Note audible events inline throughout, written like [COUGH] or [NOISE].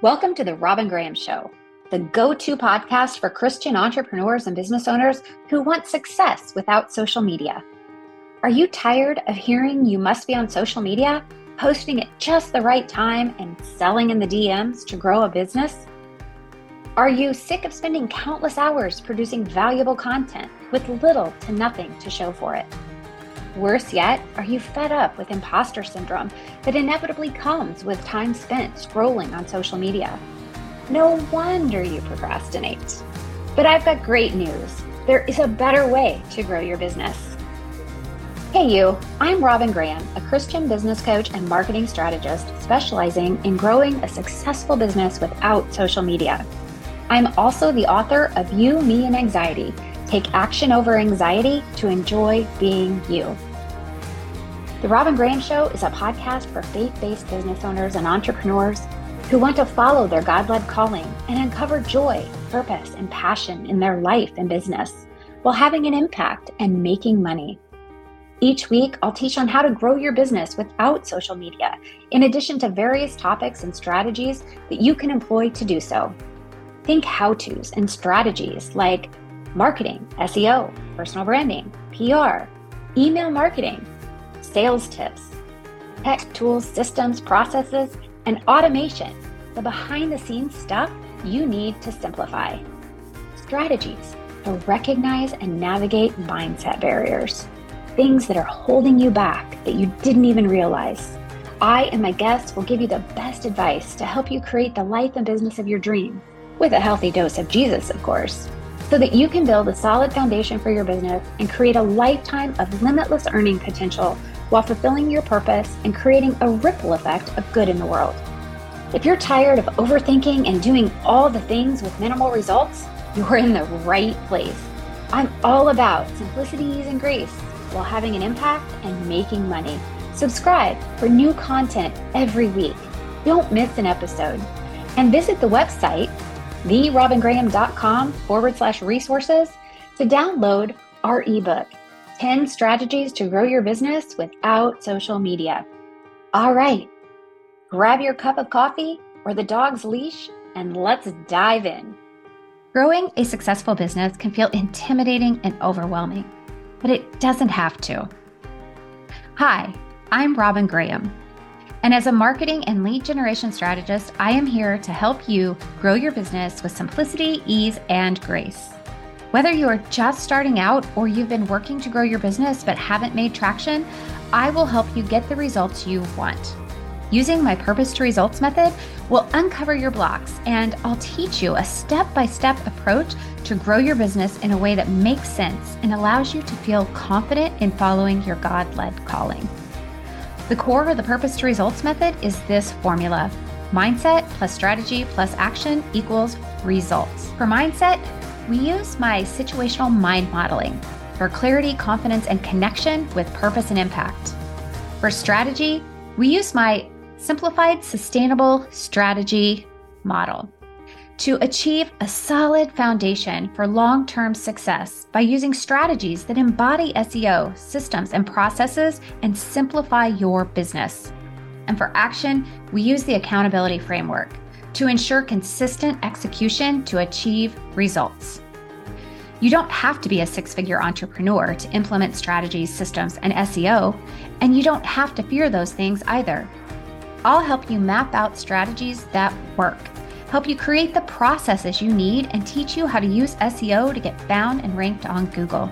Welcome to the Robin Graham Show, the go to podcast for Christian entrepreneurs and business owners who want success without social media. Are you tired of hearing you must be on social media, posting at just the right time, and selling in the DMs to grow a business? Are you sick of spending countless hours producing valuable content with little to nothing to show for it? Worse yet, are you fed up with imposter syndrome that inevitably comes with time spent scrolling on social media? No wonder you procrastinate. But I've got great news. There is a better way to grow your business. Hey, you. I'm Robin Graham, a Christian business coach and marketing strategist specializing in growing a successful business without social media. I'm also the author of You, Me, and Anxiety Take Action Over Anxiety to Enjoy Being You. The Robin Graham Show is a podcast for faith based business owners and entrepreneurs who want to follow their God led calling and uncover joy, purpose, and passion in their life and business while having an impact and making money. Each week, I'll teach on how to grow your business without social media, in addition to various topics and strategies that you can employ to do so. Think how to's and strategies like marketing, SEO, personal branding, PR, email marketing sales tips, tech tools, systems, processes, and automation, the behind the scenes stuff you need to simplify. Strategies to recognize and navigate mindset barriers, things that are holding you back that you didn't even realize. I and my guests will give you the best advice to help you create the life and business of your dream, with a healthy dose of Jesus, of course, so that you can build a solid foundation for your business and create a lifetime of limitless earning potential while fulfilling your purpose and creating a ripple effect of good in the world. If you're tired of overthinking and doing all the things with minimal results, you're in the right place. I'm all about simplicity, ease, and grace while having an impact and making money. Subscribe for new content every week. Don't miss an episode. And visit the website, therobingraham.com forward slash resources to download our ebook 10 strategies to grow your business without social media. All right, grab your cup of coffee or the dog's leash and let's dive in. Growing a successful business can feel intimidating and overwhelming, but it doesn't have to. Hi, I'm Robin Graham. And as a marketing and lead generation strategist, I am here to help you grow your business with simplicity, ease, and grace. Whether you are just starting out or you've been working to grow your business but haven't made traction, I will help you get the results you want. Using my purpose to results method will uncover your blocks and I'll teach you a step by step approach to grow your business in a way that makes sense and allows you to feel confident in following your God led calling. The core of the purpose to results method is this formula mindset plus strategy plus action equals results. For mindset, we use my situational mind modeling for clarity, confidence, and connection with purpose and impact. For strategy, we use my simplified sustainable strategy model to achieve a solid foundation for long term success by using strategies that embody SEO, systems, and processes and simplify your business. And for action, we use the accountability framework to ensure consistent execution to achieve results. You don't have to be a six figure entrepreneur to implement strategies, systems, and SEO, and you don't have to fear those things either. I'll help you map out strategies that work, help you create the processes you need, and teach you how to use SEO to get found and ranked on Google.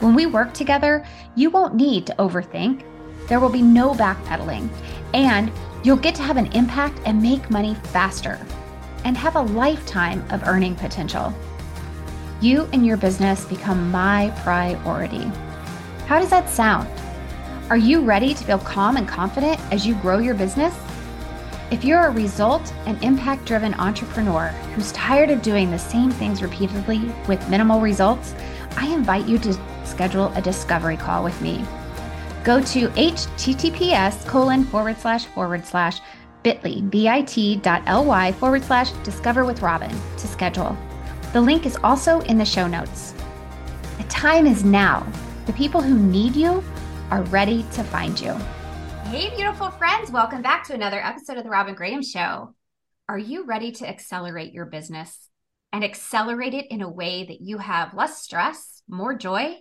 When we work together, you won't need to overthink. There will be no backpedaling, and you'll get to have an impact and make money faster and have a lifetime of earning potential. You and your business become my priority. How does that sound? Are you ready to feel calm and confident as you grow your business? If you're a result and impact driven entrepreneur who's tired of doing the same things repeatedly with minimal results, I invite you to schedule a discovery call with me. Go to https colon forward slash forward slash bit.ly, bit.ly forward slash discover with Robin to schedule. The link is also in the show notes. The time is now. The people who need you are ready to find you. Hey, beautiful friends. Welcome back to another episode of The Robin Graham Show. Are you ready to accelerate your business and accelerate it in a way that you have less stress, more joy,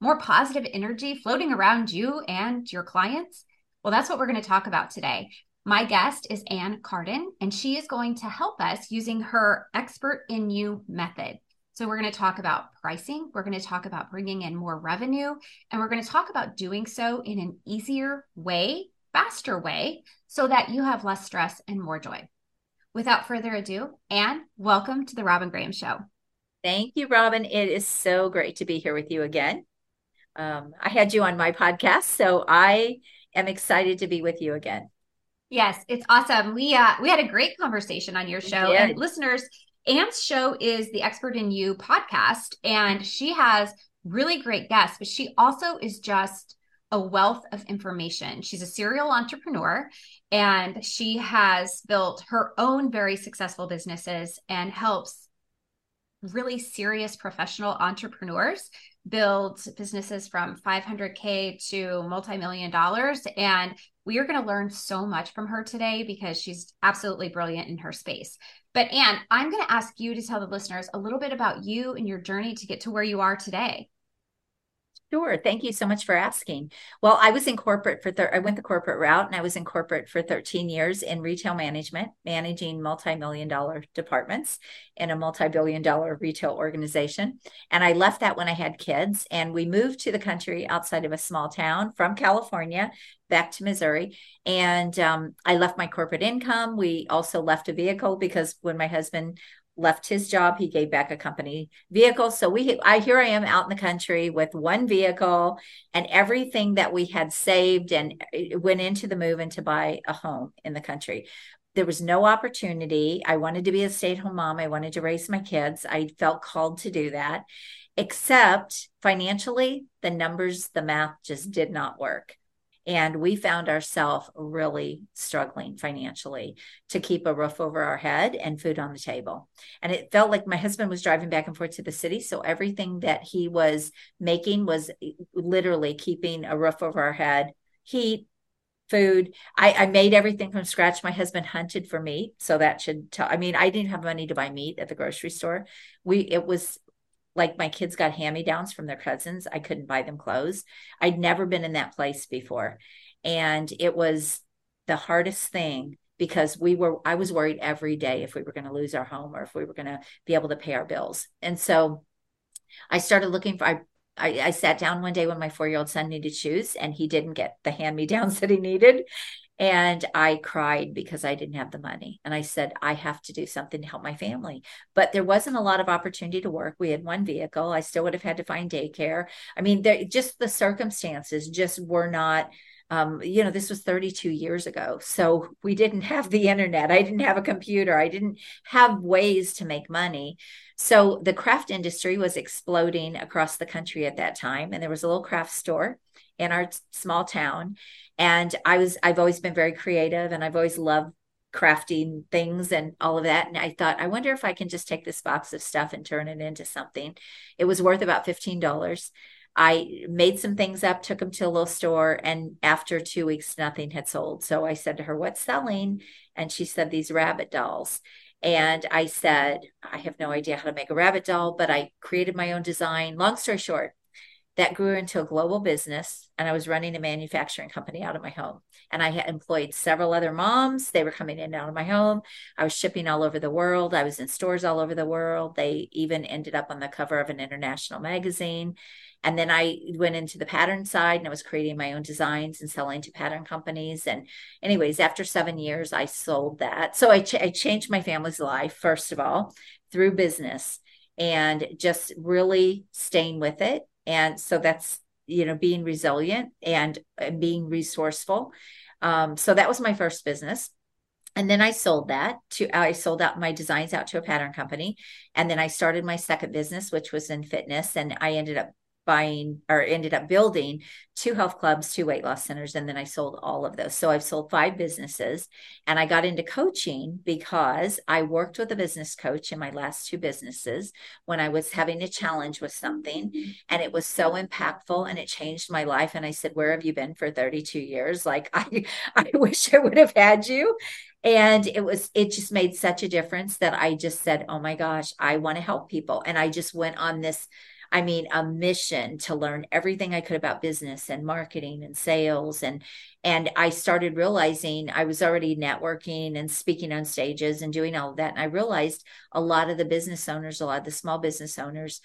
more positive energy floating around you and your clients? Well, that's what we're going to talk about today. My guest is Ann Carden, and she is going to help us using her expert in you method. So, we're going to talk about pricing, we're going to talk about bringing in more revenue, and we're going to talk about doing so in an easier way, faster way, so that you have less stress and more joy. Without further ado, Ann, welcome to the Robin Graham Show. Thank you, Robin. It is so great to be here with you again. Um, I had you on my podcast, so I am excited to be with you again. Yes, it's awesome. We uh, we had a great conversation on your show, and listeners, Ann's show is the Expert in You podcast, and she has really great guests, but she also is just a wealth of information. She's a serial entrepreneur and she has built her own very successful businesses and helps really serious professional entrepreneurs build businesses from 500k to multi-million dollars. And we are going to learn so much from her today because she's absolutely brilliant in her space. But Ann, i'm going to ask you to tell the listeners a little bit about you and your journey to get to where you are today Sure. Thank you so much for asking. Well, I was in corporate for thir- I went the corporate route and I was in corporate for 13 years in retail management, managing multi-million dollar departments in a multi-billion dollar retail organization. And I left that when I had kids and we moved to the country outside of a small town from California back to Missouri. And um, I left my corporate income. We also left a vehicle because when my husband left his job he gave back a company vehicle. So we i here i am out in the country with one vehicle and everything that we had saved and went into the move and to buy a home in the country. There was no opportunity. I wanted to be a stay-at-home mom. I wanted to raise my kids. I felt called to do that except financially the numbers the math just did not work and we found ourselves really struggling financially to keep a roof over our head and food on the table. And it felt like my husband was driving back and forth to the city. So everything that he was making was eh, literally keeping a roof over our head, heat, food. I, I made everything from scratch. My husband hunted for meat. So that should tell, I mean, I didn't have money to buy meat at the grocery store. We, it was like my kids got hand me downs from their cousins. I couldn't buy them clothes. I'd never been in that place before. And it was the hardest thing because we were, I was worried every day if we were going to lose our home or if we were going to be able to pay our bills. And so I started looking for, I, I, I sat down one day when my four year old son needed shoes and he didn't get the hand me downs [LAUGHS] that he needed. And I cried because I didn't have the money. And I said, I have to do something to help my family. But there wasn't a lot of opportunity to work. We had one vehicle. I still would have had to find daycare. I mean, just the circumstances just were not. Um, you know, this was 32 years ago. So we didn't have the internet. I didn't have a computer. I didn't have ways to make money. So the craft industry was exploding across the country at that time. And there was a little craft store in our small town and i was i've always been very creative and i've always loved crafting things and all of that. And i thought i wonder if i can just take this box of stuff and turn it into something. It was worth about $15 i made some things up took them to a little store and after two weeks nothing had sold. So i said to her what's selling? And she said these rabbit dolls. And I said, I have no idea how to make a rabbit doll, but I created my own design. Long story short, that grew into a global business and i was running a manufacturing company out of my home. And i had employed several other moms. They were coming in and out of my home. I was shipping all over the world. I was in stores all over the world. They even ended up on the cover of an international magazine. And then i went into the pattern side and i was creating my own designs and selling to pattern companies. And anyways after seven years i sold that. So i, ch- I changed my family's life first of all through business and just really staying with it and so that's you know being resilient and, and being resourceful. Um, so that was my first business. And then i sold that to i sold out my designs out to a pattern company. And then i started my second business which was in fitness. And i ended up buying or ended up building two health clubs, two weight loss centers, and then I sold all of those. So I've sold five businesses and I got into coaching because I worked with a business coach in my last two businesses when I was having a challenge with something and it was so impactful and it changed my life. And I said, Where have you been for 32 years? Like [LAUGHS] I I wish I would have had you. And it was, it just made such a difference that I just said, Oh my gosh, I want to help people. And I just went on this I mean, a mission to learn everything I could about business and marketing and sales. And and I started realizing I was already networking and speaking on stages and doing all of that. And I realized a lot of the business owners, a lot of the small business owners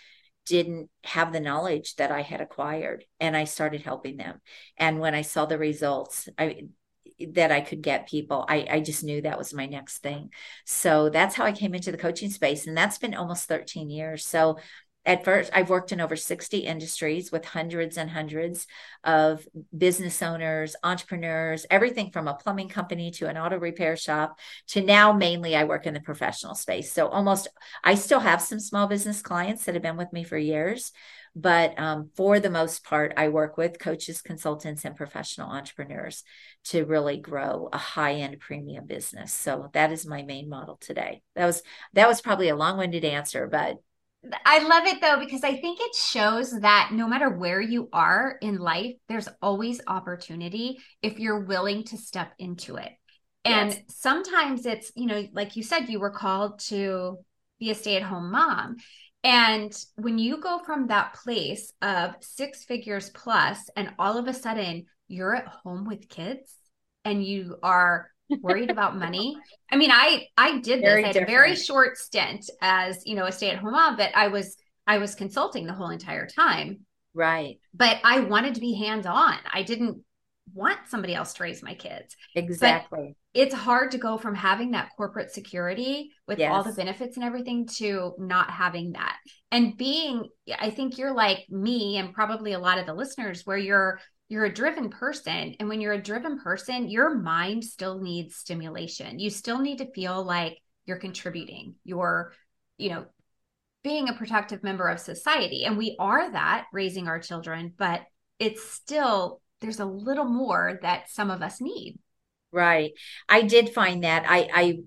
didn't have the knowledge that I had acquired. And I started helping them. And when I saw the results, I that I could get people. I, I just knew that was my next thing. So that's how I came into the coaching space. And that's been almost 13 years. So at first i've worked in over 60 industries with hundreds and hundreds of business owners entrepreneurs everything from a plumbing company to an auto repair shop to now mainly i work in the professional space. So almost i still have some small business clients that have been with me for years but um, for the most part i work with coaches consultants and professional entrepreneurs to really grow a high-end premium business. So that is my main model today. That was that was probably a long-winded answer but I love it though, because I think it shows that no matter where you are in life, there's always opportunity if you're willing to step into it. And yes. sometimes it's, you know, like you said, you were called to be a stay at home mom. And when you go from that place of six figures plus, and all of a sudden you're at home with kids and you are worried about money. I mean, I I did this. I had a very short stint as you know a stay at home mom, but I was I was consulting the whole entire time. Right. But I wanted to be hands on. I didn't want somebody else to raise my kids. Exactly. But it's hard to go from having that corporate security with yes. all the benefits and everything to not having that. And being, I think you're like me and probably a lot of the listeners where you're you're a driven person and when you're a driven person your mind still needs stimulation. You still need to feel like you're contributing. You're you know being a productive member of society and we are that raising our children but it's still there's a little more that some of us need. Right. I did find that. I i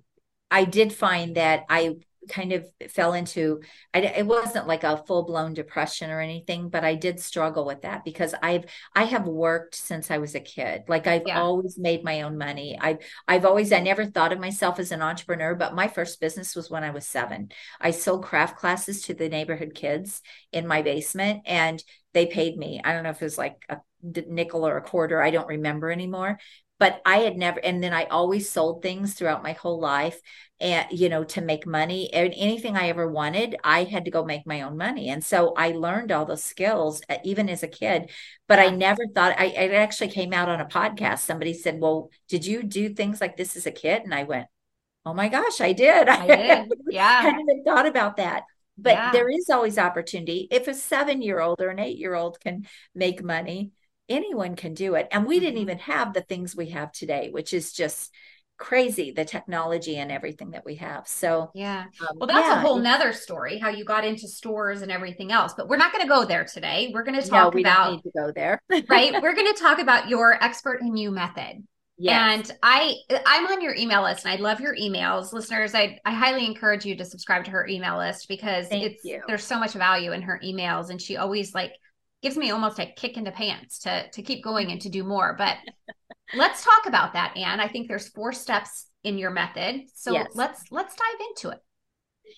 i did find that i kind of fell into I, it wasn't like a full-blown depression or anything but i did struggle with that because i've i have worked since i was a kid. Like i've yeah. always made my own money. I've i've always i never thought of myself as an entrepreneur but my first business was when i was seven. I sold craft classes to the neighborhood kids in my basement and they paid me i don't know if it was like a nickel or a quarter i don't remember anymore but I had never, and then I always sold things throughout my whole life and, you know, to make money and anything I ever wanted, I had to go make my own money. And so I learned all those skills uh, even as a kid, but I never thought I, it actually came out on a podcast. Somebody said, well, did you do things like this as a kid? And I went, oh my gosh, I did. [LAUGHS] I did. Yeah. I hadn't even thought about that but yeah. there is always opportunity if a seven year old or an eight year old can make money anyone can do it. And we mm-hmm. didn't even have the things we have today, which is just crazy the technology and everything that we have so yeah um, well that's yeah. a whole nother story how you got into stores and everything else but we're not going to go there today we're going to talk no, we about need to go there [LAUGHS] right we're going to talk about your expert in you method Yes. And I I'm on your email list and I love your emails. Listeners, I, I highly encourage you to subscribe to her email list because Thank it's you. there's so much value in her emails and she always like gives me almost a kick in the pants to to keep going and to do more. But [LAUGHS] let's talk about that, Ann. I think there's four steps in your method. So yes. let's let's dive into it.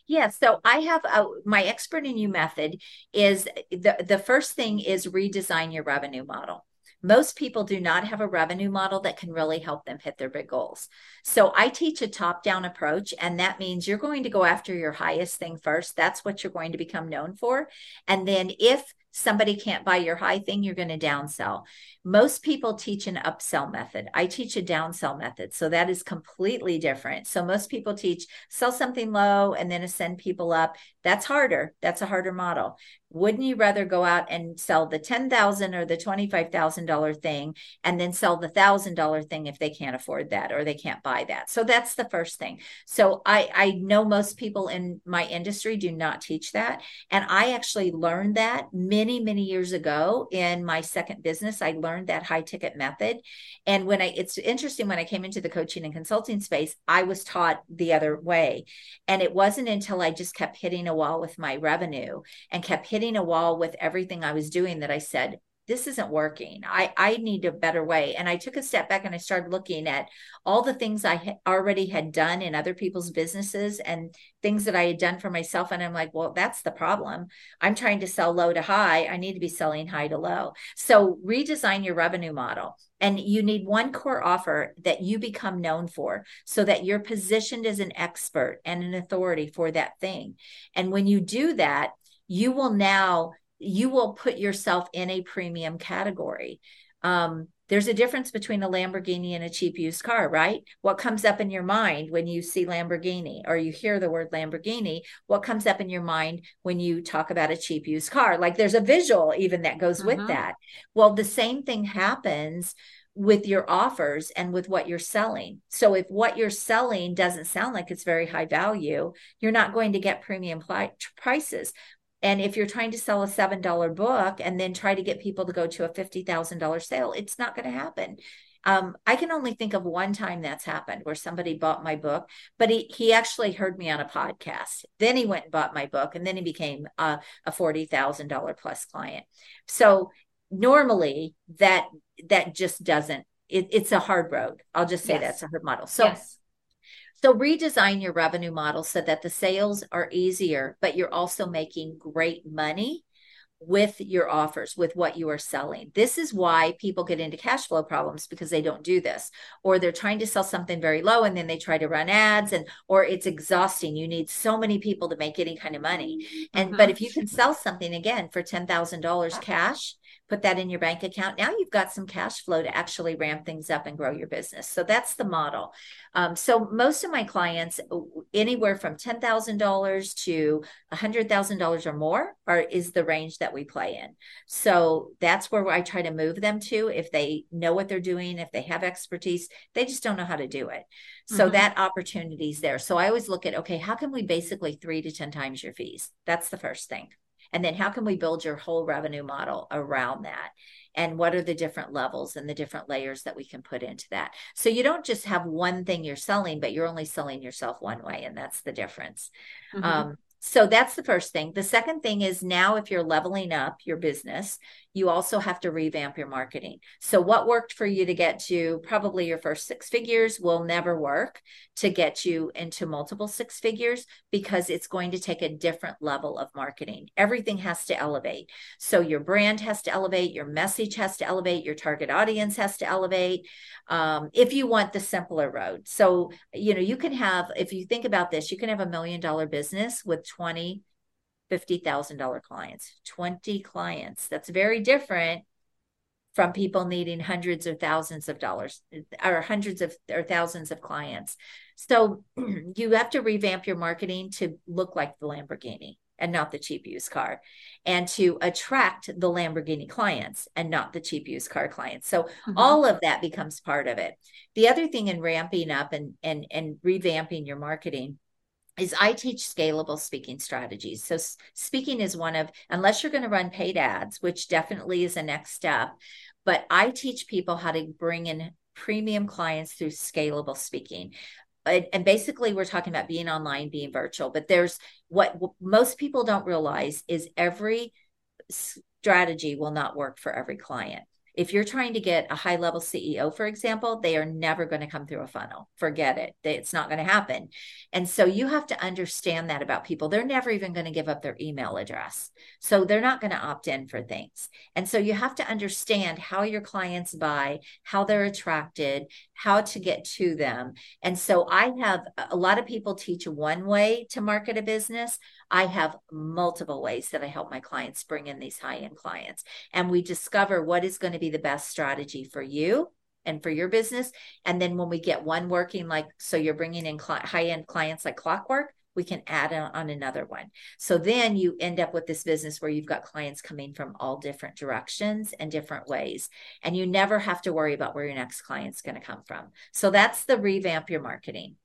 Yeah, so I have a, my expert in you method is the the first thing is redesign your revenue model. Most people do not have a revenue model that can really help them hit their big goals. So I teach a top down approach, and that means you're going to go after your highest thing first. That's what you're going to become known for. And then if somebody can't buy your high thing, you're going to downsell. Most people teach an upsell method. I teach a downsell method. So that is completely different. So most people teach sell something low and then ascend people up. That's harder. That's a harder model. wouldn't you rather go out and sell the 10,000 or the $25,000 thing and then sell the $1,000 thing if they can't afford that or they can't buy that? So that's the first thing. So I, I know most people in my industry do not teach that. And I actually learned that many, many years ago in my second business. I learned that high ticket method. And when I, it's interesting when I came into the coaching and consulting space, I was taught the other way. And it wasn't until I just kept hitting wall with my revenue and kept hitting hitting a wall with everything I was doing that I said, this isn't working. I, I need a better way. And I took a step back and I started looking at all the things I ha- already had done in other people's businesses and things that I had done for myself. And I'm like, well, that's the problem. I'm trying to sell low to high. I need to be selling high to low. So redesign your revenue model. And you need one core offer that you become known for so that you're positioned as an expert and an authority for that thing. And when you do that, you will now you will put yourself in a premium category um, there's a difference between a Lamborghini and a cheap used car, right? What comes up in your mind when you see Lamborghini or you hear the word Lamborghini? What comes up in your mind when you talk about a cheap used car? Like there's a visual even that goes uh-huh. with mm-hmm. that. Well, the same thing happens with your offers and with what you're selling. So if what you're selling doesn't sound like it's very high value, you're not going to get premium prices. And if you're trying to sell a $7 book and then try to get people to go to a $50,000 sale, it's not going to happen. Um, I can only think of one time that's happened where somebody bought my book, but he, he actually heard me on a podcast. Then he went and bought my book, and then he became a, a $40,000 plus client. So normally that that just doesn't it, it's a hard road. I'll just say yes. that's a hard model. So yes. So redesign your revenue model so that the sales are easier, but you're also making great money with your offers, with what you are selling. This is why people get into cash flow problems because they don't do this, or they're trying to sell something very low and then they try to run ads and or it's exhausting. You need so many people to make any kind of money. And mm-hmm. but if you can sell something again for ten thousand dollars cash, put that in your bank account. Now you've got some cash flow to actually ramp things up and grow your business. So that's the model. Um, so most of my clients, anywhere from ten thousand dollars to a hundred thousand dollars or more, are is the range that we play in. So that's where I try to move them to. If they know what they're doing, if they have expertise, they just don't know how to do it. So mm-hmm. that opportunity is there. So I always look at okay, how can we basically three to ten times your fees? That's the first thing. And then how can we build your whole revenue model around that? And what are the different levels and the different layers that we can put into that? So you don't just have one thing you're selling, but you're only selling yourself one way. And that's the difference. Mm-hmm. Um, so that's the first thing. The second thing is now, if you're leveling up your business, you also have to revamp your marketing. So, what worked for you to get to probably your first six figures will never work to get you into multiple six figures because it's going to take a different level of marketing. Everything has to elevate. So, your brand has to elevate, your message has to elevate, your target audience has to elevate um, if you want the simpler road. So, you know, you can have, if you think about this, you can have a million dollar business with 20, $50,000 clients, 20 clients. That's very different from people needing hundreds or thousands of dollars or hundreds of or thousands of clients. So [CLEARS THROAT] you have to revamp your marketing to look like the Lamborghini and not the cheap used car and to attract the Lamborghini clients and not the cheap used car clients. So mm-hmm. all of that becomes part of it. The other thing in ramping up and and and revamping your marketing is I teach scalable speaking strategies. So speaking is one of unless you're going to run paid ads, which definitely is a next step, but I teach people how to bring in premium clients through scalable speaking and basically we're talking about being online being virtual but there's what most people don't realize is every strategy will not work for every client if you're trying to get a high level CEO, for example, they are never going to come through a funnel. Forget it. It's not going to happen. And so you have to understand that about people. They're never even going to give up their email address. So they're not going to opt in for things. And so you have to understand how your clients buy, how they're attracted, how to get to them. And so I have a lot of people teach one way to market a business. I have multiple ways that I help my clients bring in these high end clients. And we discover what is going to be the best strategy for you and for your business. And then when we get one working, like, so you're bringing in cl- high end clients like clockwork, we can add on, on another one. So then you end up with this business where you've got clients coming from all different directions and different ways. And you never have to worry about where your next client's going to come from. So that's the revamp your marketing.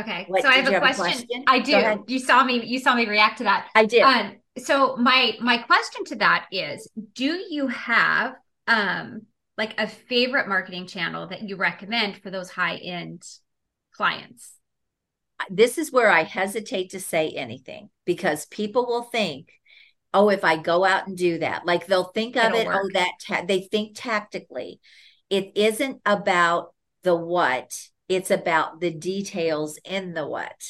Okay. What, so I have, a, have question. a, question. I do. You saw me you saw me react to that. I did. Um, so my my question to that is do you have um like a favorite marketing channel that you recommend for those high end clients? This is where I hesitate to say anything because people will think, oh, if I go out and do that, like they'll think of It'll it, oh, work. oh, that ta- they think tactically. It isn't about the what, it's about the details in the what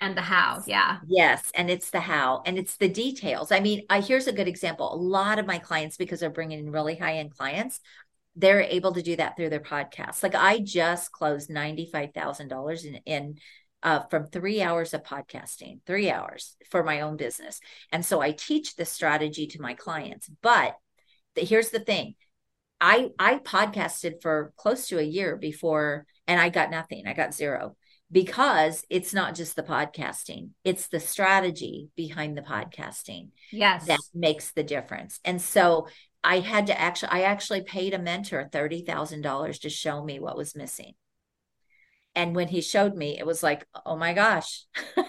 and the how yeah yes and it's the how and it's the details i mean I, here's a good example a lot of my clients because they're bringing in really high end clients they're able to do that through their podcast. Like I just closed $95,000 in, in uh, from three hours of podcasting, three hours for my own business. And so I teach this strategy to my clients. But the, here's the thing I, I podcasted for close to a year before, and I got nothing. I got zero because it's not just the podcasting, it's the strategy behind the podcasting. Yes. That makes the difference. And so I had to actually, I actually paid a mentor $30,000 to show me what was missing. And when he showed me, it was like, oh my gosh. [LAUGHS]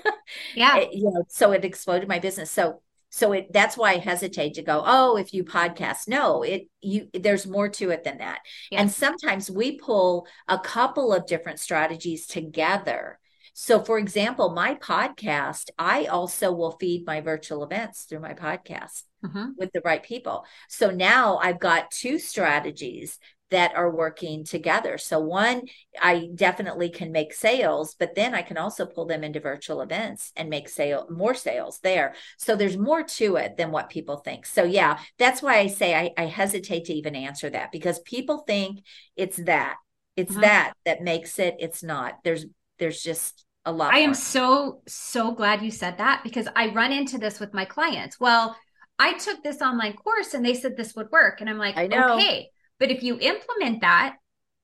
Yeah. it, you know, so it exploded my business. So, so it, that's why I hesitate to go, oh, if you podcast, no, it, you, there's more to it than that. And sometimes we pull a couple of different strategies together so, for example, my podcast, I also will feed my virtual events through my podcast mm-hmm. with the right people. So now I've got two strategies that are working together. So, one, I definitely can make sales, but then I can also pull them into virtual events and make sale more sales there. So, there's more to it than what people think. So, yeah, that's why I say I, I hesitate to even answer that because people think it's that. It's mm-hmm. that that makes it. It's not. There's there's just a lot. I more. am so, so glad you said that because I run into this with my clients. Well, I took this online course and they said this would work. And I'm like, I know. okay, but if you implement that,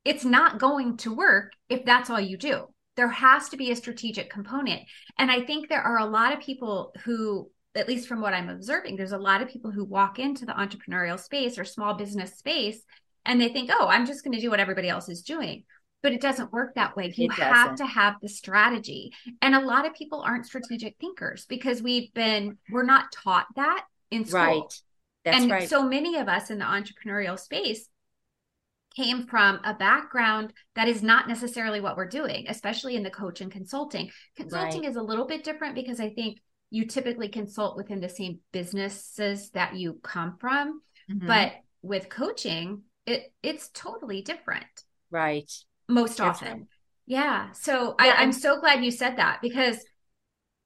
it's not going to work if that's all you do. There has to be a strategic component. And I think there are a lot of people who, at least from what I'm observing, there's a lot of people who walk into the entrepreneurial space or small business space and they think, oh, I'm just going to do what everybody else is doing but it doesn't work that way. You have to have the strategy. And a lot of people aren't strategic thinkers because we've been, we're not taught that in school. Right. That's and right. so many of us in the entrepreneurial space came from a background that is not necessarily what we're doing, especially in the coach and consulting. Consulting right. is a little bit different because I think you typically consult within the same businesses that you come from. Mm-hmm. But with coaching, it it's totally different. Right most often. Yeah. So yeah, I, I'm so glad you said that because,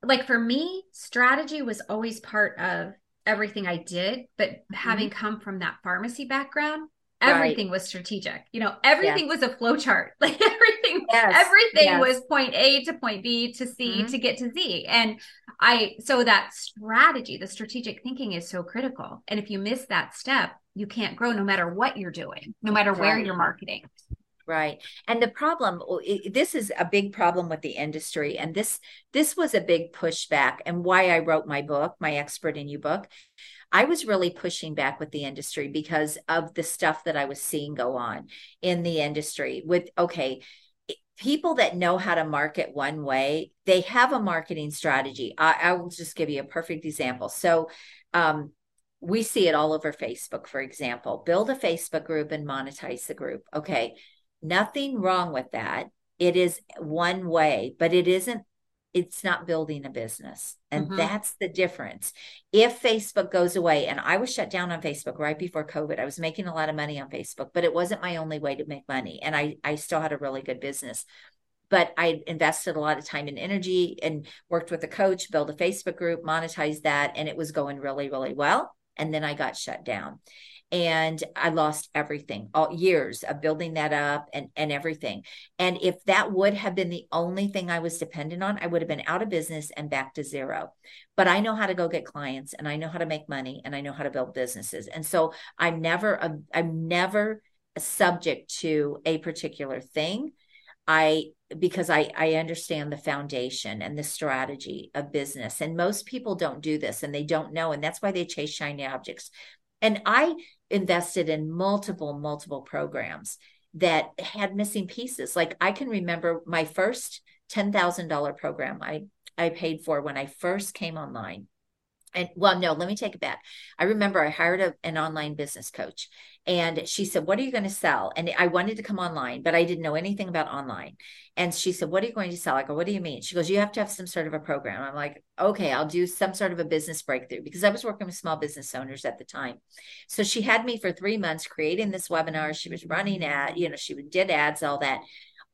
like, for me, strategy was always part of everything I did. But mm-hmm. having come from that pharmacy background, everything right. was strategic. You know, everything was a flow chart. [LAUGHS] Like everything, yes. everything yes. was point A to point B to C mm-hmm. to get to Z. And I, so that strategy, the strategic thinking is so critical. And if you miss that step, you can't grow no matter what you're doing, no matter right. where you're marketing. Right. And the problem this is a big problem with the industry and this this was a big pushback and why I wrote my book, my expert in you book. I was really pushing back with the industry because of the stuff that I was seeing go on in the industry with okay, people that know how to market one way, they have a marketing strategy. I, I will just give you a perfect example. So um we see it all over Facebook, for example. Build a Facebook group and monetize the group. Okay Nothing wrong with that. It is one way, but it isn't it's not building a business. And mm-hmm. that's the difference. If Facebook goes away, and I was shut down on Facebook right before COVID, I was making a lot of money on Facebook, but it wasn't my only way to make money. And I, I still had a really good business. But I invested a lot of time and energy and worked with a coach, built a Facebook group, monetized that, and it was going really, really well. And then I got shut down and I lost everything, all years of building that up and, and everything. And if that would have been the only thing I was dependent on, I would have been out of business and back to zero. But I know how to go get clients and I know how to make money and I know how to build businesses. And so I'm never, a, I'm never subject to a particular thing. I because I I understand the foundation and the strategy of business and most people don't do this and they don't know and that's why they chase shiny objects. And I invested in multiple multiple programs that had missing pieces. Like I can remember my first $10,000 program I I paid for when I first came online and well no let me take it back i remember i hired a, an online business coach and she said what are you going to sell? And i wanted to come online but i didn't know anything about online. And she said what are you going to sell? I go what do you mean? She goes you have to have some sort of a program. I'm like okay i'll do some sort of a business breakthrough because i was working with small business owners at the time. So she had me for three months creating this webinar. She was running at you know she did ads all that.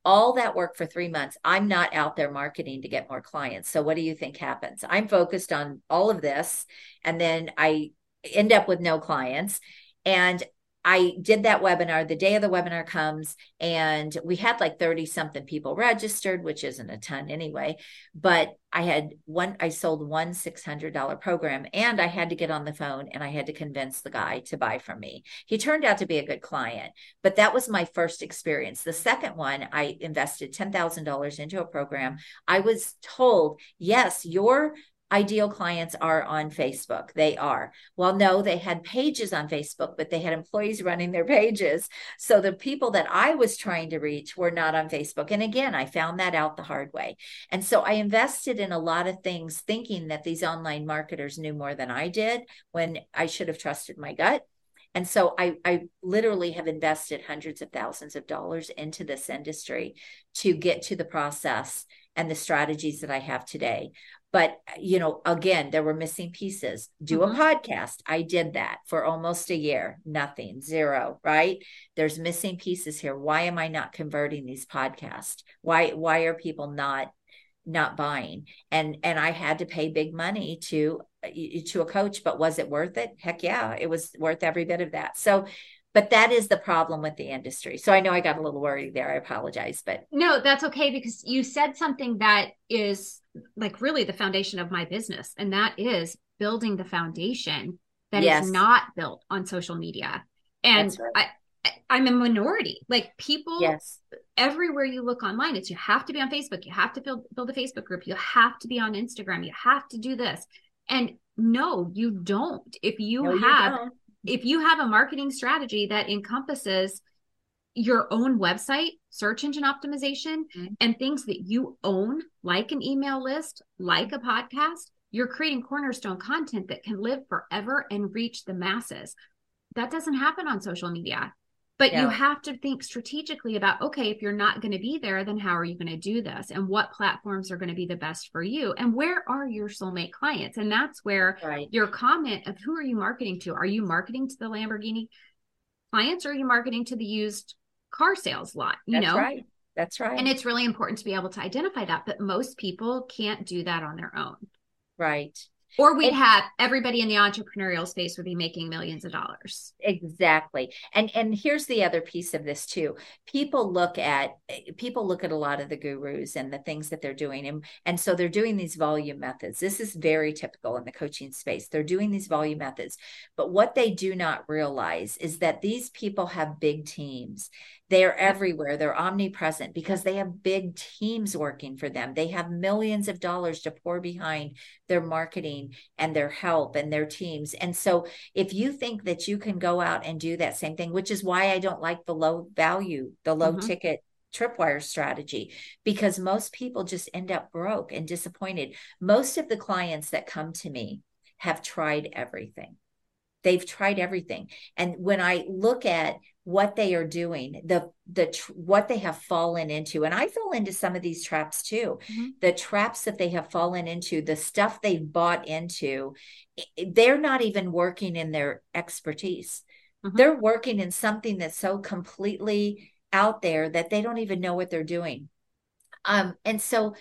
All that work for three months, I'm not out there marketing to get more clients. So, what do you think happens? I'm focused on all of this, and then I end up with no clients. And I did that webinar. The day of the webinar comes, and we had like 30 something people registered, which isn't a ton anyway. But I had one, I sold one $600 program, and I had to get on the phone and I had to convince the guy to buy from me. He turned out to be a good client, but that was my first experience. The second one, I invested $10,000 into a program. I was told, yes, your ideal clients are on Facebook. They are. Well, no, they had pages on Facebook, but they had employees running their pages. So the people that I was trying to reach were not on Facebook. And again, I found that out the hard way. And so I invested in a lot of things thinking that these online marketers knew more than I did when I should have trusted my gut. And so I, I literally have invested hundreds of thousands of dollars into this industry to get to the process and the strategies that I have today. But, you know, again, there were missing pieces. Do mm-hmm. a podcast. I did that for almost a year. Nothing, zero, right? There's missing pieces here. Why am I not converting these podcasts? Why why are people not not buying? And and I had to pay big money to to a coach, but was it worth it? Heck yeah, it was worth every bit of that. So but that is the problem with the industry. So I know I got a little worried there. I apologize, but no, that's okay because you said something that is like really the foundation of my business, and that is building the foundation that yes. is not built on social media. And right. I, I'm a minority. Like people, yes, everywhere you look online, it's you have to be on Facebook, you have to build build a Facebook group, you have to be on Instagram, you have to do this. And no, you don't. If you no, have you if you have a marketing strategy that encompasses your own website, search engine optimization, mm-hmm. and things that you own, like an email list, like a podcast, you're creating cornerstone content that can live forever and reach the masses. That doesn't happen on social media. But yeah. you have to think strategically about okay, if you're not going to be there, then how are you going to do this? And what platforms are going to be the best for you? And where are your soulmate clients? And that's where right. your comment of who are you marketing to? Are you marketing to the Lamborghini clients or are you marketing to the used car sales lot? You that's know? Right. That's right. And it's really important to be able to identify that. But most people can't do that on their own. Right. Or we'd have everybody in the entrepreneurial space would be making millions of dollars. Exactly. And and here's the other piece of this too. People look at people look at a lot of the gurus and the things that they're doing and and so they're doing these volume methods. This is very typical in the coaching space. They're doing these volume methods. But what they do not realize is that these people have big teams. They're everywhere. They're omnipresent because they have big teams working for them. They have millions of dollars to pour behind their marketing and their help and their teams. And so if you think that you can go out and do that same thing, which is why I don't like the low value, the low mm-hmm. ticket tripwire strategy because most people just end up broke and disappointed. Most of the clients that come to me have tried everything. They've tried everything. And when I look at what they are doing the the what they have fallen into and i fall into some of these traps too mm-hmm. the traps that they have fallen into the stuff they've bought into they're not even working in their expertise mm-hmm. they're working in something that's so completely out there that they don't even know what they're doing um and so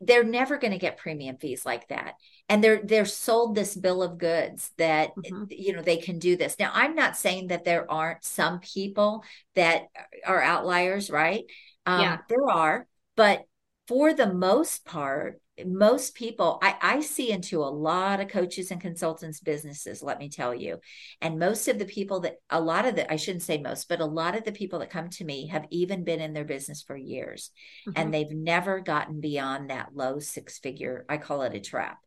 they're never going to get premium fees like that. And they're they're sold this bill of goods that mm-hmm. you know they can do this. Now i'm not saying that there aren't some people that are outliers right? Um, yeah there are but for the most part most people I, I see into a lot of coaches and consultants businesses let me tell you and most of the people that a lot of the i shouldn't say most but a lot of the people that come to me have even been in their business for years mm-hmm. and they've never gotten beyond that low six figure i call it a trap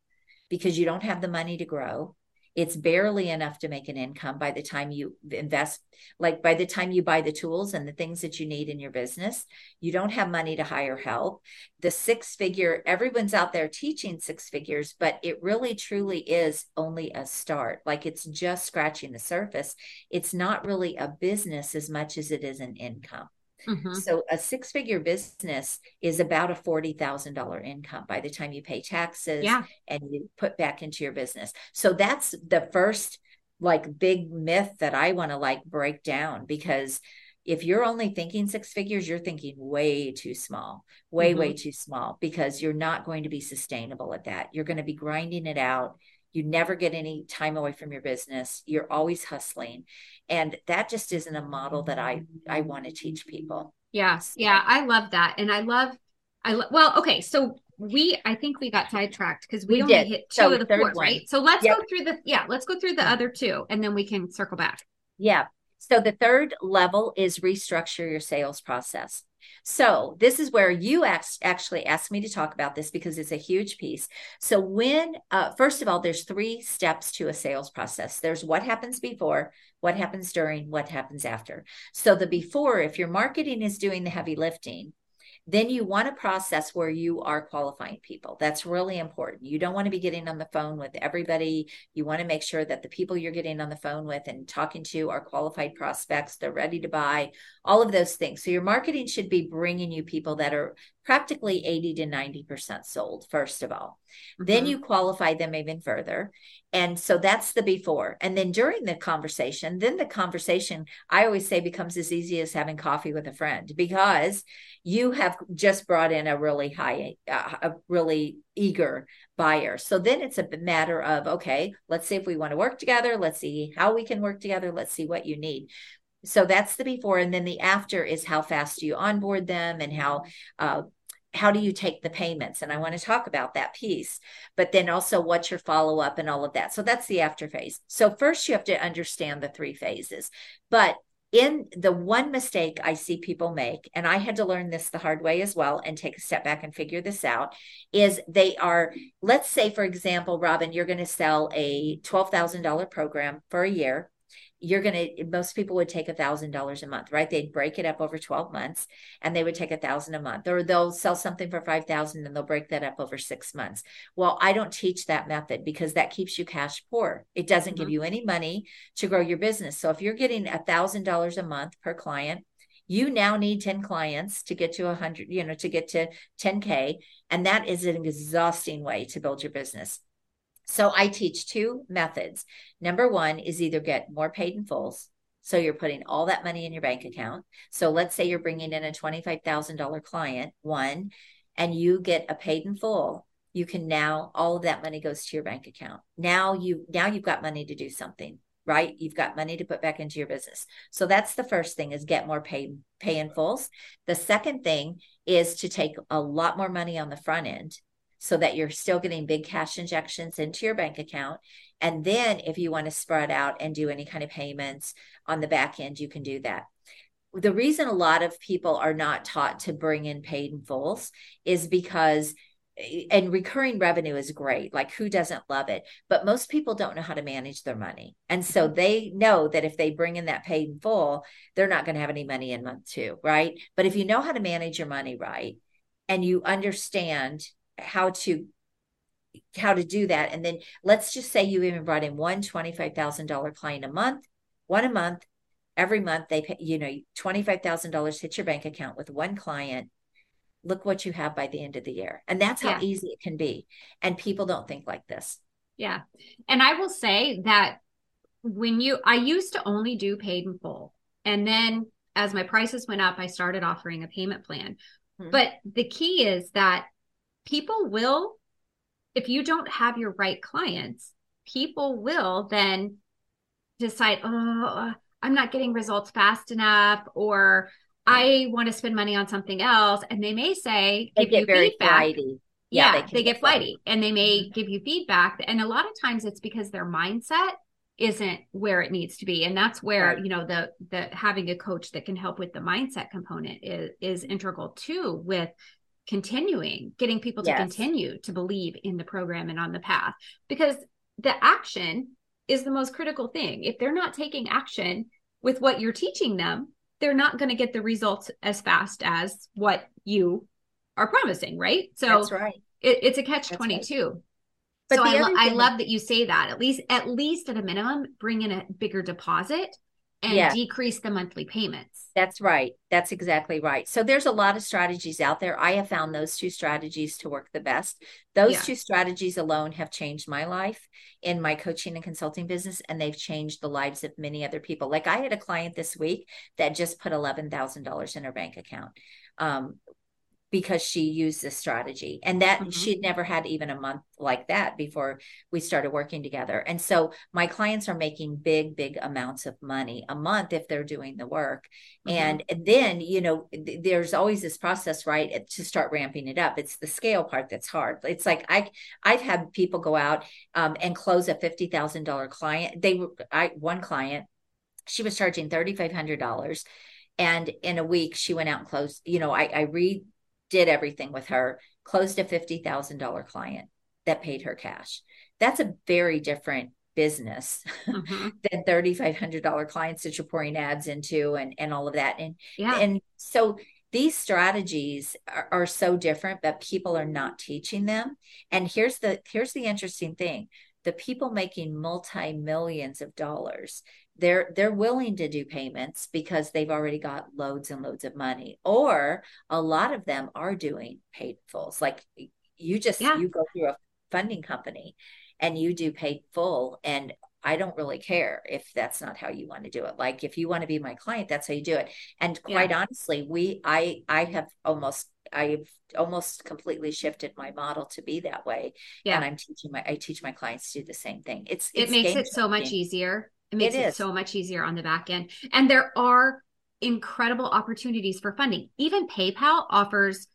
because you don't have the money to grow it's barely enough to make an income by the time you invest like by the time you buy the tools and the things that you need in your business you don't have money to hire help. The six figure everyone's out there teaching six figures but it really truly is only a start. Like it's just scratching the surface. It's not really a business as much as it is an income Mm-hmm. So a six figure business is about a $40,000 income by the time you pay taxes yeah. and you put back into your business. So that's the first like big myth that I want to like break down because if you're only thinking six figures, you're thinking way too small, way, mm-hmm. way too small because you're not going to be sustainable at that. You're going to be grinding it out you never get any time away from your business. You're always hustling. And that just isn't a model that i i want to teach people. Yes. yeah i love that. And i love i lo- well okay so we i think we got sidetracked because we, we, only did. hit two so of the four right? so let's yep. go through the yeah let's go through the other two and then we can circle back. Yeah. So the third level is restructure your sales process so, this is where you actually asked me to talk about this because it's a huge piece. So, when, uh, first of all, there's three steps to a sales process there's what happens before, what happens during, what happens after. So, the before, if your marketing is doing the heavy lifting, then you want a process where you are qualifying people. That's really important. You don't want to be getting on the phone with everybody. You want to make sure that the people you're getting on the phone with and talking to are qualified prospects. They're ready to buy, all of those things. So your marketing should be bringing you people that are practically 80 to 90% sold, first of all. Mm-hmm. Then you qualify them even further. And so that's the before. And then during the conversation, then the conversation, I always say, becomes as easy as having coffee with a friend because you have just brought in a really high, uh, a really eager buyer. So then it's a matter of, okay, let's see if we want to work together. Let's see how we can work together. Let's see what you need so that's the before and then the after is how fast do you onboard them and how uh, how do you take the payments? And i want to talk about that piece but then also what's your follow up and all of that. So that's the after phase. So first you have to understand the three phases. But in the one mistake I see people make, and I had to learn this the hard way as well and take a step back and figure this out, is they are, let's say, for example, Robin, you're going to sell a $12,000 program for a year you're going to most people would take a thousand dollars a month right? They'd break it up over 12 months and they would take a thousand a month or they'll sell something for 5000 and they'll break that up over six months. Well i don't teach that method because that keeps you cash poor. It doesn't mm-hmm. give you any money to grow your business. So if you're getting a thousand dollars a month per client you now need 10 clients to get to 100 you know to get to 10k and that is an exhausting way to build your business so I teach two methods. Number one is either get more paid in fulls. So you're putting all that money in your bank account. So let's say you're bringing in a $25,000 client, one, and you get a paid in full. You can now all of that money goes to your bank account. Now you now you've got money to do something, right? You've got money to put back into your business. So that's the first thing is get more pay pay in fulls. The second thing is to take a lot more money on the front end so that you're still getting big cash injections into your bank account. And then if you want to spread out and do any kind of payments on the back end, you can do that. The reason a lot of people are not taught to bring in paid in fulls is because and recurring revenue is great like who doesn't love it but most people don't know how to manage their money and so mm-hmm. they know that if they bring in that paid in full they're not going to have any money in month two right but if you know how to manage your money right and you understand how to how to do that. And then let's just say you even brought in one $25000 client a month one a month every month they pay you know $25000 hit your bank account with one client. Look what you have by the end of the year. And that's how yeah. easy it can be. And people don't think like this. Yeah. And i will say that when you i used to only do paid in full. And then as my prices went up i started offering a payment plan. Mm-hmm. but the key is that people will, if you don't have your right clients, people will then decide, oh, I'm not getting results fast enough, or I want to spend money on something else. And they may say, they get very feedback. flighty. yeah, yeah they, they, get flighty and they may mm-hmm. give you feedback and a lot of times it's because their mindset isn't where it needs to be and that's where right. you know the the having a coach that can help with the mindset component is is integral too with continuing getting people to yes. continue to believe in the program and on the path because the action is the most critical thing if they're not taking action with what you're teaching them they're not going to get the results as fast as what you are promising right so that's right it, it's a catch 22 right. But so I, lo- I love that you say that. At least, at least at a minimum, bring in a bigger deposit and yeah. decrease the monthly payments. That's right. That's exactly right. So there's a lot of strategies out there. I have found those two strategies to work the best. Those yeah. two strategies alone have changed my life in my coaching and consulting business, and they've changed the lives of many other people. Like I had a client this week that just put $11,000 in her bank account. Um, because she used this strategy. And that mm-hmm. she'd never had even a month like that before we started working together. And so my clients are making big big amounts of money a month if they're doing the work. Mm-hmm. and then you know th- there's always this process right to start ramping it up. It's the scale part that's hard. It's like i i've had people go out um, and close a $50000 client. They were i one client she was charging $3500 and in a week she went out and closed you know i i read did everything with her, closed a $50,000 client that paid her cash. That's a very different business mm-hmm. [LAUGHS] than $3,500 clients that you're pouring ads into and, and all of that. And, yeah. and so these strategies are, are so different, but people are not teaching them. And here's the, here's the interesting thing. The people making multi millions of dollars they're they're willing to do payments because they've already got loads and loads of money or a lot of them are doing paid fulls like you just yeah. you go through a funding company and you do paid full and I don't really care if that's not how you want to do it. Like if you want to be my client, that's how you do it. And quite yeah. honestly, we I I have almost I've almost completely shifted my model to be that way. Yeah. And I'm teaching my I teach my clients to do the same thing. It's, it's it makes it so much easier it makes it, it so much easier on the back end. And there are incredible opportunities for funding. Even PayPal offers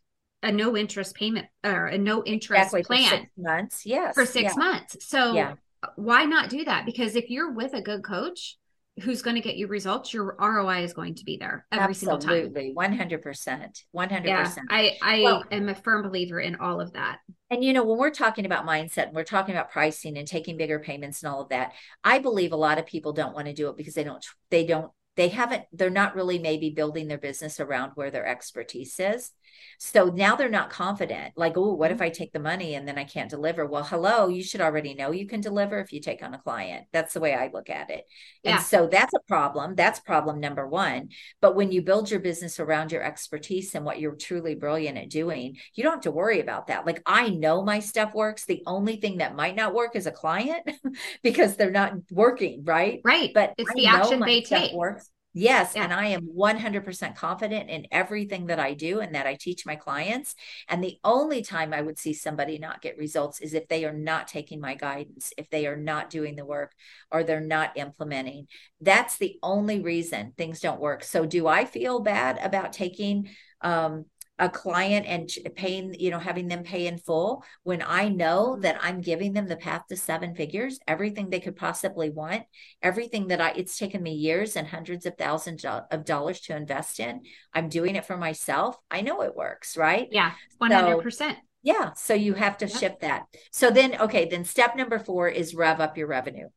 a no interest payment or a no interest exactly, plan for six months. Yes. For six yeah. months. So yeah. why not do that? Because if you're with a good coach, who's going to get you results, your ROI is going to be there every Absolutely. single time. Absolutely. 100%. 100%. Yeah, I, I well, am a firm believer in all of that. And, you know, when we're talking about mindset and we're talking about pricing and taking bigger payments and all of that, I believe a lot of people don't want to do it because they don't, they don't, they haven't, they're not really maybe building their business around where their expertise is. So now they're not confident. Like, oh, what if mm-hmm. I take the money and then I can't deliver? Well, hello, you should already know you can deliver if you take on a client. That's the way I look at it. Yeah. And so that's a problem. That's problem number one. But when you build your business around your expertise and what you're truly brilliant at doing, you don't have to worry about that. Like, I know my stuff works. The only thing that might not work is a client [LAUGHS] because they're not working, right? Right. But it's I the action they take. Works. Yes. Yeah. And I am 100% confident in everything that I do and that I teach my clients. And the only time I would see somebody not get results is if they are not taking my guidance, if they are not doing the work or they're not implementing. That's the only reason things don't work. So, do I feel bad about taking um, a client and paying, you know, having them pay in full when I know that I'm giving them the path to seven figures, everything they could possibly want, everything that I, it's taken me years and hundreds of thousands of dollars to invest in. I'm doing it for myself. I know it works, right? Yeah, 100%. So, yeah. So you have to yep. shift that. So then, okay, then step number four is rev up your revenue.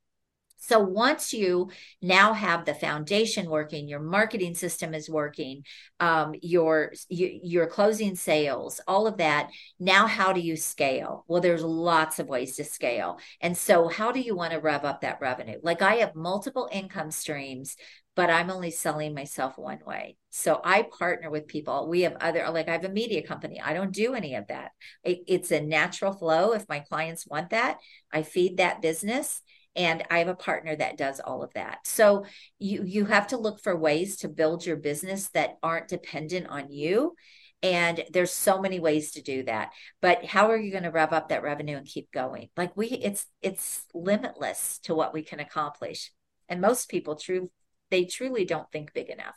So once you now have the foundation working, your marketing system is working, um, your your closing sales, all of that. Now, how do you scale? Well, there's lots of ways to scale, and so how do you want to rev up that revenue? Like I have multiple income streams, but I'm only selling myself one way. So I partner with people. We have other, like I have a media company. I don't do any of that. It, it's a natural flow. If my clients want that, I feed that business and i have a partner that does all of that. So you you have to look for ways to build your business that aren't dependent on you and there's so many ways to do that. But how are you going to rev up that revenue and keep going? Like we it's it's limitless to what we can accomplish and most people true they truly don't think big enough.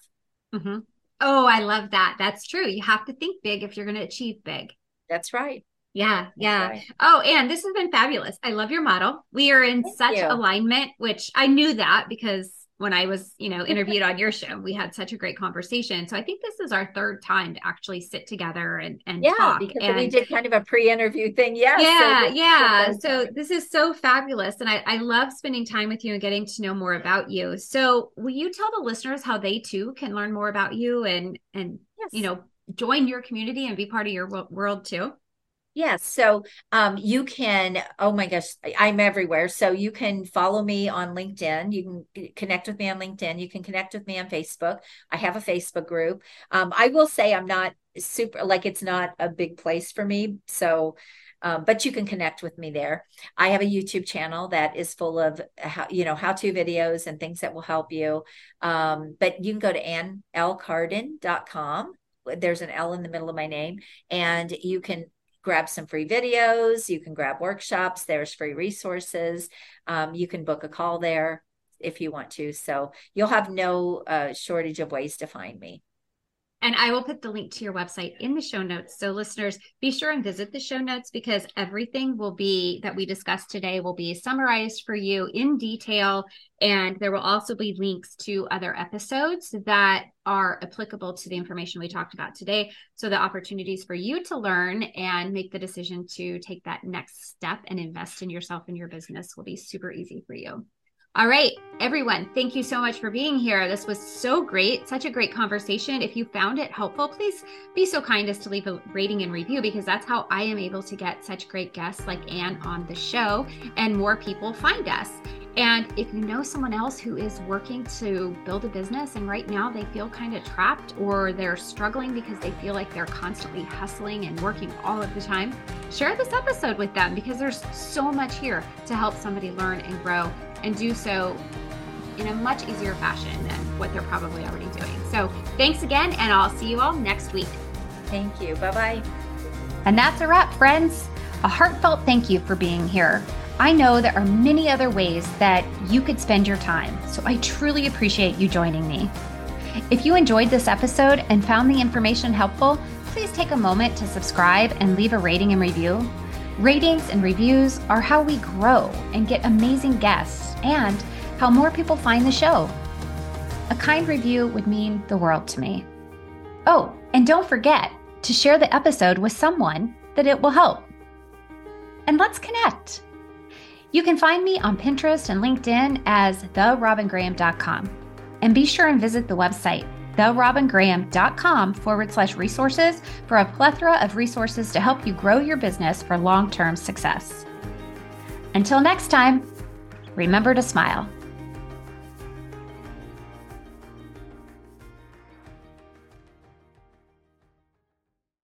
Mm-hmm. oh i love that. That's true. You have to think big if you're going to achieve big. That's right Yeah, yeah. Oh, and this has been fabulous. I love your model. We are in Thank such you. alignment, which I knew that because when I was, you know, [LAUGHS] interviewed on your show. We had such a great conversation. So I think this is our third time to actually sit together and, and yeah, talk. because and, we did kind of a pre-interview thing. Yes. Yeah. So yeah. So this is so fabulous. And I, I love spending time with you and getting to know more about you. So will you tell the listeners how they too can learn more about you and, and, yes. you know, join your community and be part of your world too? Yes. So um, you can, oh my gosh, I'm everywhere. So you can follow me on LinkedIn. You can connect with me on LinkedIn. You can connect with me on Facebook. I have a Facebook group. Um, I will say I'm not super, like, it's not a big place for me. So, um, but you can connect with me there. I have a YouTube channel that is full of, how, you know, how to videos and things that will help you. Um, but you can go to annlcarden.com there's an L in the middle of my name, and you can grab some free videos. You can grab workshops. There's free resources. Um, you can book a call there if you want to. So you'll have no uh, shortage of ways to find me. And I will put the link to your website in the show notes. So listeners, be sure and visit the show notes because everything will be that we discussed today will be summarized for you in detail. And there will also be links to other episodes that are applicable to the information we talked about today. So the opportunities for you to learn and make the decision to take that next step and invest in yourself and your business will be super easy for you. All right, everyone, thank you so much for being here. This was so great, such a great conversation. If you found it helpful, please be so kind as to leave a rating and review because that's how I am able to get such great guests like Ann on the show and more people find us. And if you know someone else who is working to build a business and right now they feel kind of trapped or they're struggling because they feel like they're constantly hustling and working all of the time, share this episode with them because there's so much here to help somebody learn and grow and do so in a much easier fashion than what they're probably already doing. So thanks again, and I'll see you all next week. Thank you. Bye bye. And that's a wrap, friends. A heartfelt thank you for being here. I know there are many other ways that you could spend your time, so I truly appreciate you joining me. If you enjoyed this episode and found the information helpful, please take a moment to subscribe and leave a rating and review. Ratings and reviews are how we grow and get amazing guests and how more people find the show. A kind review would mean the world to me. Oh, and don't forget to share the episode with someone that it will help. And let's connect. You can find me on Pinterest and LinkedIn as therobingraham.com. And be sure and visit the website therobingraham.com forward slash resources for a plethora of resources to help you grow your business for long term success. Until next time, remember to smile.